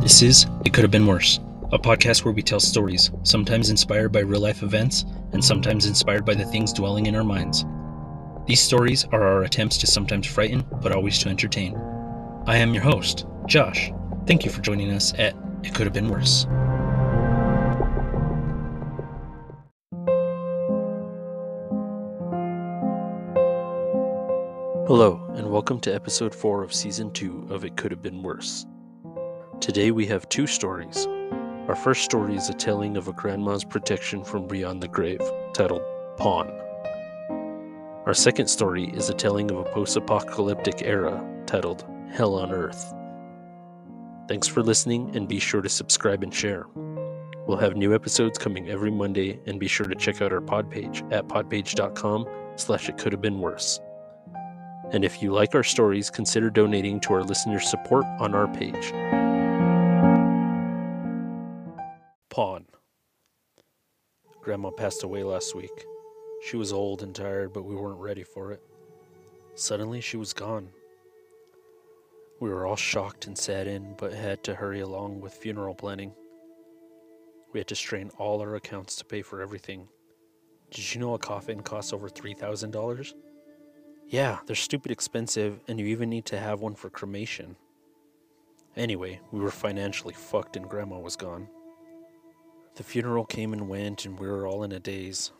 This is It Could Have Been Worse, a podcast where we tell stories, sometimes inspired by real life events and sometimes inspired by the things dwelling in our minds. These stories are our attempts to sometimes frighten, but always to entertain. I am your host, Josh. Thank you for joining us at It Could Have Been Worse. Hello, and welcome to episode 4 of season 2 of It Could Have Been Worse. Today we have two stories. Our first story is a telling of a grandma's protection from beyond the grave, titled Pawn. Our second story is a telling of a post apocalyptic era, titled Hell on Earth. Thanks for listening, and be sure to subscribe and share. We'll have new episodes coming every Monday, and be sure to check out our pod page at podpage.com slash it could have been worse. And if you like our stories, consider donating to our listener support on our page. Pawn. Grandma passed away last week. She was old and tired, but we weren't ready for it. Suddenly, she was gone. We were all shocked and saddened, but had to hurry along with funeral planning. We had to strain all our accounts to pay for everything. Did you know a coffin costs over $3,000? Yeah, they're stupid expensive, and you even need to have one for cremation. Anyway, we were financially fucked and Grandma was gone. The funeral came and went, and we were all in a daze.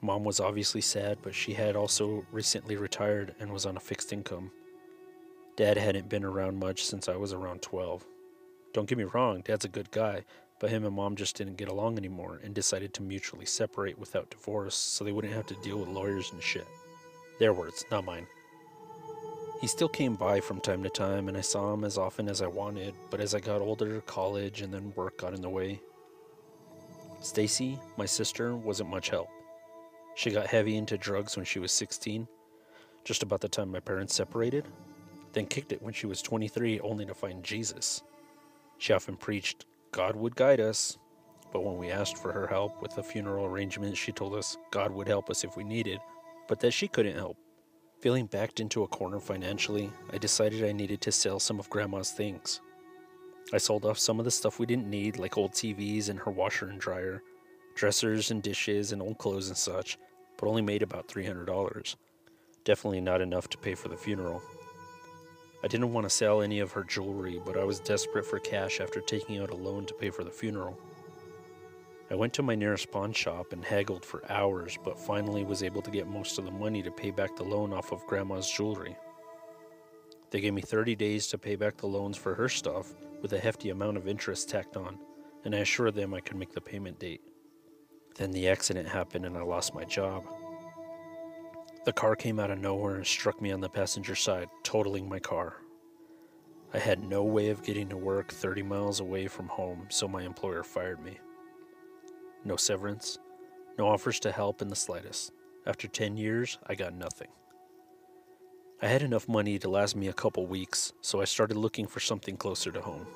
Mom was obviously sad, but she had also recently retired and was on a fixed income. Dad hadn't been around much since I was around 12. Don't get me wrong, Dad's a good guy, but him and Mom just didn't get along anymore and decided to mutually separate without divorce so they wouldn't have to deal with lawyers and shit. Their words, not mine. He still came by from time to time, and I saw him as often as I wanted, but as I got older, college and then work got in the way. Stacy, my sister, wasn't much help. She got heavy into drugs when she was 16, just about the time my parents separated, then kicked it when she was 23 only to find Jesus. She often preached God would guide us, but when we asked for her help with the funeral arrangements, she told us God would help us if we needed, but that she couldn't help. Feeling backed into a corner financially, I decided I needed to sell some of Grandma's things. I sold off some of the stuff we didn't need, like old TVs and her washer and dryer, dressers and dishes and old clothes and such, but only made about $300. Definitely not enough to pay for the funeral. I didn't want to sell any of her jewelry, but I was desperate for cash after taking out a loan to pay for the funeral. I went to my nearest pawn shop and haggled for hours, but finally was able to get most of the money to pay back the loan off of Grandma's jewelry. They gave me 30 days to pay back the loans for her stuff with a hefty amount of interest tacked on, and I assured them I could make the payment date. Then the accident happened and I lost my job. The car came out of nowhere and struck me on the passenger side, totaling my car. I had no way of getting to work 30 miles away from home, so my employer fired me. No severance, no offers to help in the slightest. After 10 years, I got nothing. I had enough money to last me a couple weeks, so I started looking for something closer to home.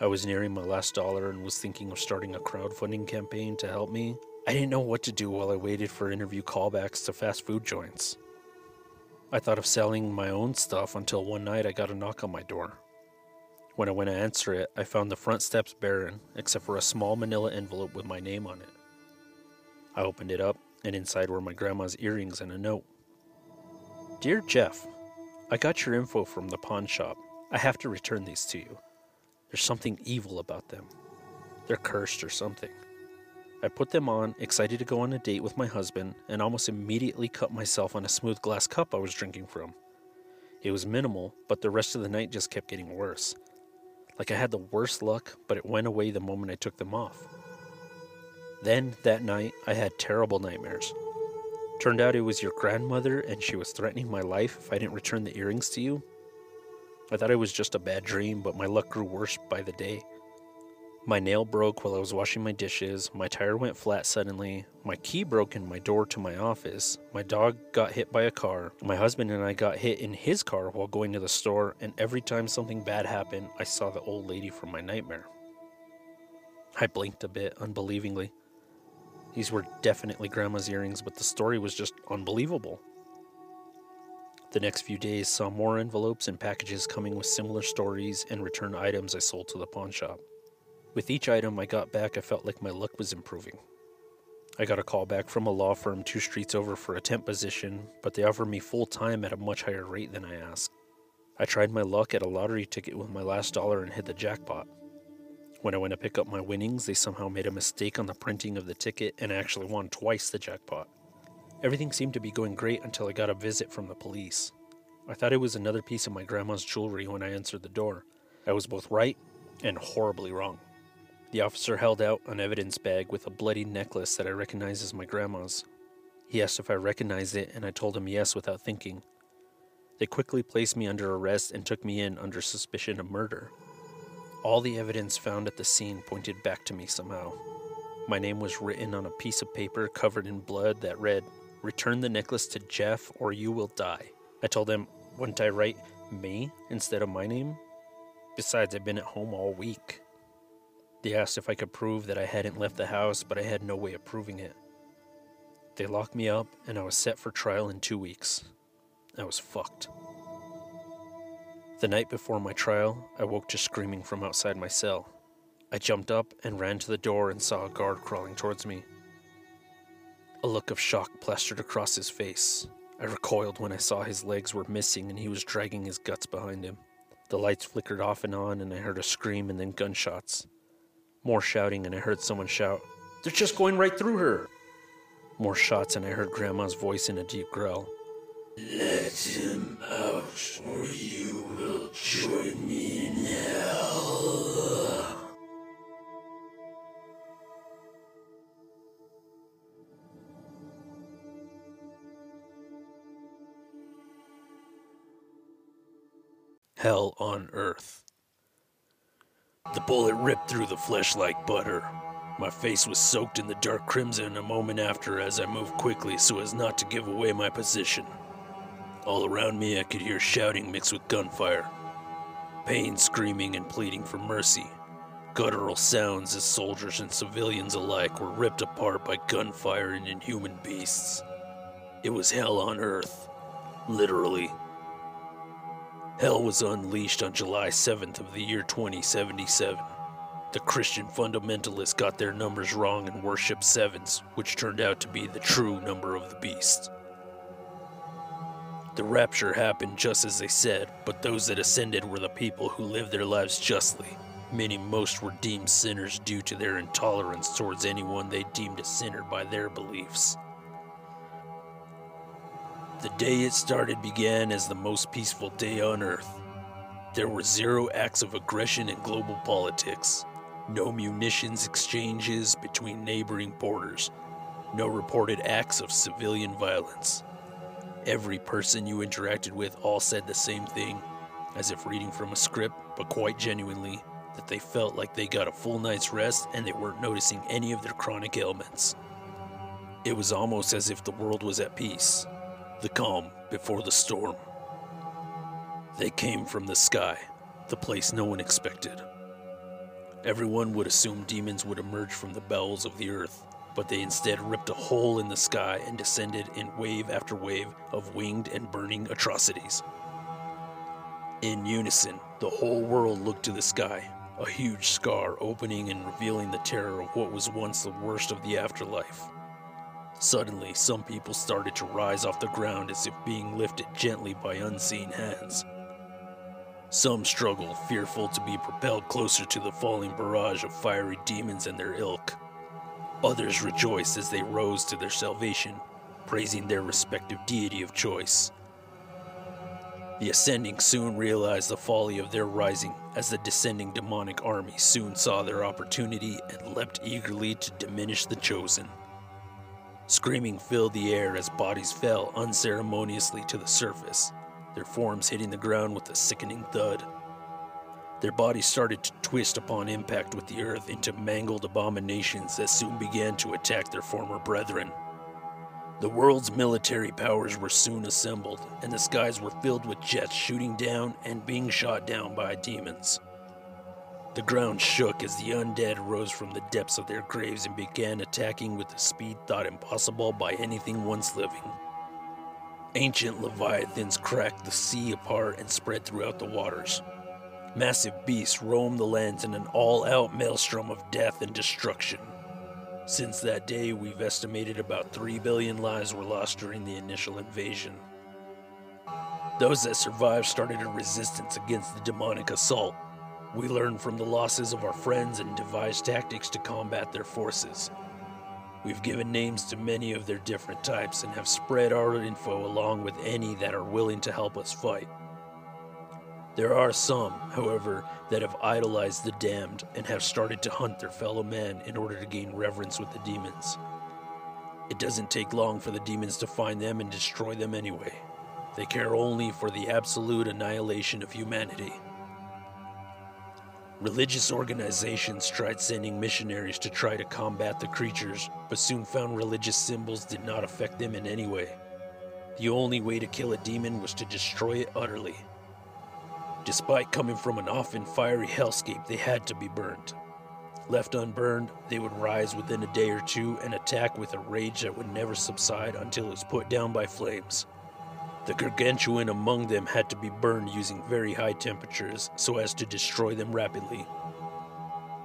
I was nearing my last dollar and was thinking of starting a crowdfunding campaign to help me. I didn't know what to do while I waited for interview callbacks to fast food joints. I thought of selling my own stuff until one night I got a knock on my door. When I went to answer it, I found the front steps barren, except for a small manila envelope with my name on it. I opened it up, and inside were my grandma's earrings and a note. Dear Jeff, I got your info from the pawn shop. I have to return these to you. There's something evil about them. They're cursed or something. I put them on, excited to go on a date with my husband, and almost immediately cut myself on a smooth glass cup I was drinking from. It was minimal, but the rest of the night just kept getting worse. Like I had the worst luck, but it went away the moment I took them off. Then, that night, I had terrible nightmares. Turned out it was your grandmother and she was threatening my life if I didn't return the earrings to you. I thought it was just a bad dream, but my luck grew worse by the day. My nail broke while I was washing my dishes, my tire went flat suddenly, my key broke in my door to my office, my dog got hit by a car, my husband and I got hit in his car while going to the store, and every time something bad happened, I saw the old lady from my nightmare. I blinked a bit, unbelievingly. These were definitely Grandma's earrings, but the story was just unbelievable. The next few days saw more envelopes and packages coming with similar stories and return items I sold to the pawn shop. With each item I got back, I felt like my luck was improving. I got a call back from a law firm two streets over for a temp position, but they offered me full time at a much higher rate than I asked. I tried my luck at a lottery ticket with my last dollar and hit the jackpot. When I went to pick up my winnings, they somehow made a mistake on the printing of the ticket and I actually won twice the jackpot. Everything seemed to be going great until I got a visit from the police. I thought it was another piece of my grandma's jewelry when I answered the door. I was both right and horribly wrong. The officer held out an evidence bag with a bloody necklace that I recognized as my grandma's. He asked if I recognized it, and I told him yes without thinking. They quickly placed me under arrest and took me in under suspicion of murder. All the evidence found at the scene pointed back to me somehow. My name was written on a piece of paper covered in blood that read, Return the necklace to Jeff or you will die. I told him, wouldn't I write me instead of my name? Besides, I've been at home all week. They asked if I could prove that I hadn't left the house, but I had no way of proving it. They locked me up, and I was set for trial in two weeks. I was fucked. The night before my trial, I woke to screaming from outside my cell. I jumped up and ran to the door and saw a guard crawling towards me. A look of shock plastered across his face. I recoiled when I saw his legs were missing and he was dragging his guts behind him. The lights flickered off and on, and I heard a scream and then gunshots. More shouting, and I heard someone shout, They're just going right through her! More shots, and I heard Grandma's voice in a deep growl. Let him out, or you will join me in hell. Hell on Earth. The bullet ripped through the flesh like butter. My face was soaked in the dark crimson a moment after as I moved quickly so as not to give away my position. All around me, I could hear shouting mixed with gunfire, pain screaming and pleading for mercy, guttural sounds as soldiers and civilians alike were ripped apart by gunfire and inhuman beasts. It was hell on earth, literally. Hell was unleashed on July 7th of the year 2077. The Christian fundamentalists got their numbers wrong and worshipped sevens, which turned out to be the true number of the beast. The rapture happened just as they said, but those that ascended were the people who lived their lives justly, meaning most were deemed sinners due to their intolerance towards anyone they deemed a sinner by their beliefs. The day it started began as the most peaceful day on Earth. There were zero acts of aggression in global politics, no munitions exchanges between neighboring borders, no reported acts of civilian violence. Every person you interacted with all said the same thing, as if reading from a script, but quite genuinely, that they felt like they got a full night's rest and they weren't noticing any of their chronic ailments. It was almost as if the world was at peace, the calm before the storm. They came from the sky, the place no one expected. Everyone would assume demons would emerge from the bowels of the earth, but they instead ripped a hole in the sky and descended in wave after wave of winged and burning atrocities. In unison, the whole world looked to the sky, a huge scar opening and revealing the terror of what was once the worst of the afterlife. Suddenly, some people started to rise off the ground as if being lifted gently by unseen hands. Some struggled, fearful to be propelled closer to the falling barrage of fiery demons and their ilk. Others rejoiced as they rose to their salvation, praising their respective deity of choice. The ascending soon realized the folly of their rising, as the descending demonic army soon saw their opportunity and leapt eagerly to diminish the chosen. Screaming filled the air as bodies fell unceremoniously to the surface, their forms hitting the ground with a sickening thud. Their bodies started to twist upon impact with the earth into mangled abominations that soon began to attack their former brethren. The world's military powers were soon assembled, and the skies were filled with jets shooting down and being shot down by demons. The ground shook as the undead rose from the depths of their graves and began attacking with a speed thought impossible by anything once living. Ancient leviathans cracked the sea apart and spread throughout the waters. Massive beasts roam the lands in an all out maelstrom of death and destruction. Since that day, we've estimated about 3 billion lives were lost during the initial invasion. Those that survived started a resistance against the demonic assault. We learned from the losses of our friends and devised tactics to combat their forces. We've given names to many of their different types and have spread our info along with any that are willing to help us fight. There are some, however, that have idolized the damned and have started to hunt their fellow man in order to gain reverence with the demons. It doesn't take long for the demons to find them and destroy them anyway. They care only for the absolute annihilation of humanity. Religious organizations tried sending missionaries to try to combat the creatures, but soon found religious symbols did not affect them in any way. The only way to kill a demon was to destroy it utterly. Despite coming from an often fiery hellscape, they had to be burned. Left unburned, they would rise within a day or two and attack with a rage that would never subside until it was put down by flames. The gargantuan among them had to be burned using very high temperatures so as to destroy them rapidly.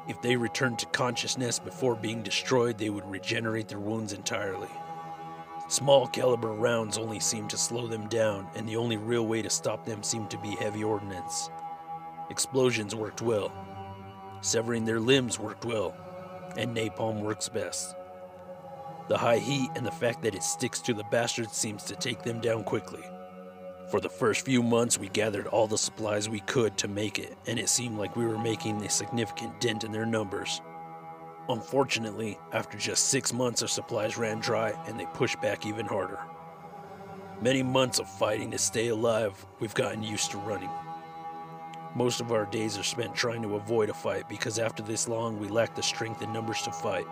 If they returned to consciousness before being destroyed, they would regenerate their wounds entirely. Small caliber rounds only seemed to slow them down, and the only real way to stop them seemed to be heavy ordnance. Explosions worked well. Severing their limbs worked well, and napalm works best. The high heat and the fact that it sticks to the bastards seems to take them down quickly. For the first few months, we gathered all the supplies we could to make it, and it seemed like we were making a significant dent in their numbers. Unfortunately, after just six months, our supplies ran dry and they pushed back even harder. Many months of fighting to stay alive, we've gotten used to running. Most of our days are spent trying to avoid a fight because after this long, we lack the strength and numbers to fight.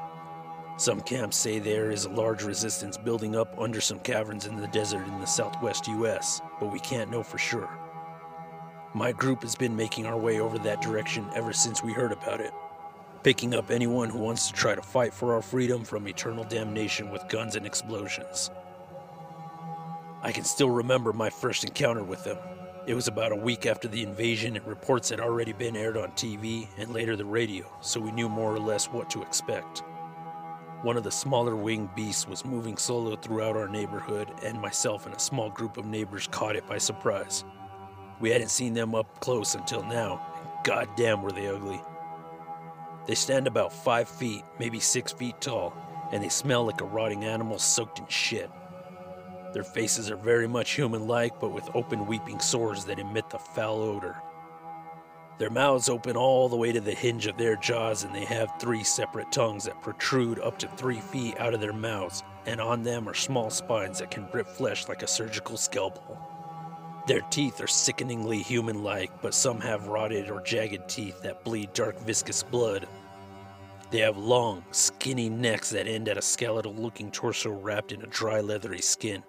Some camps say there is a large resistance building up under some caverns in the desert in the southwest US, but we can't know for sure. My group has been making our way over that direction ever since we heard about it picking up anyone who wants to try to fight for our freedom from eternal damnation with guns and explosions. I can still remember my first encounter with them. It was about a week after the invasion, and reports had already been aired on TV and later the radio, so we knew more or less what to expect. One of the smaller winged beasts was moving solo throughout our neighborhood, and myself and a small group of neighbors caught it by surprise. We hadn't seen them up close until now, and goddamn were they ugly. They stand about five feet, maybe six feet tall, and they smell like a rotting animal soaked in shit. Their faces are very much human like, but with open weeping sores that emit the foul odor. Their mouths open all the way to the hinge of their jaws, and they have three separate tongues that protrude up to three feet out of their mouths, and on them are small spines that can rip flesh like a surgical scalpel. Their teeth are sickeningly human like, but some have rotted or jagged teeth that bleed dark viscous blood. They have long, skinny necks that end at a skeletal looking torso wrapped in a dry, leathery skin.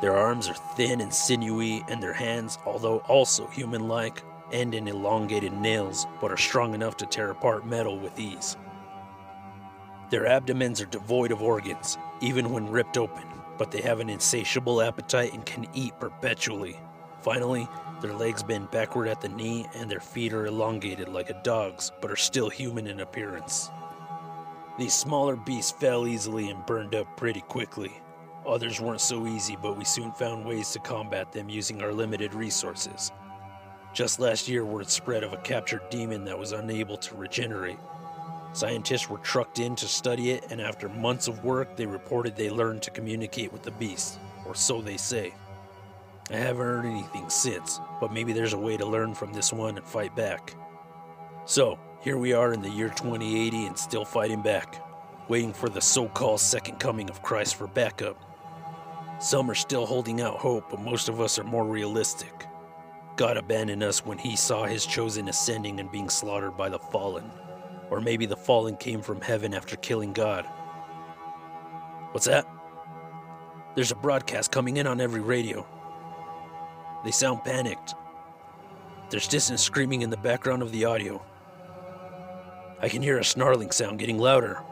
Their arms are thin and sinewy, and their hands, although also human like, end in elongated nails, but are strong enough to tear apart metal with ease. Their abdomens are devoid of organs, even when ripped open, but they have an insatiable appetite and can eat perpetually. Finally, their legs bend backward at the knee and their feet are elongated like a dog's, but are still human in appearance. These smaller beasts fell easily and burned up pretty quickly. Others weren't so easy, but we soon found ways to combat them using our limited resources. Just last year, word spread of a captured demon that was unable to regenerate. Scientists were trucked in to study it, and after months of work, they reported they learned to communicate with the beast, or so they say. I haven't heard anything since, but maybe there's a way to learn from this one and fight back. So, here we are in the year 2080 and still fighting back, waiting for the so called second coming of Christ for backup. Some are still holding out hope, but most of us are more realistic. God abandoned us when he saw his chosen ascending and being slaughtered by the fallen. Or maybe the fallen came from heaven after killing God. What's that? There's a broadcast coming in on every radio. They sound panicked. There's distant screaming in the background of the audio. I can hear a snarling sound getting louder.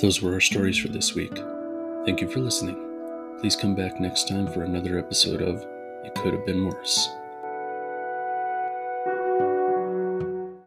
Those were our stories for this week. Thank you for listening. Please come back next time for another episode of It Could Have Been Worse.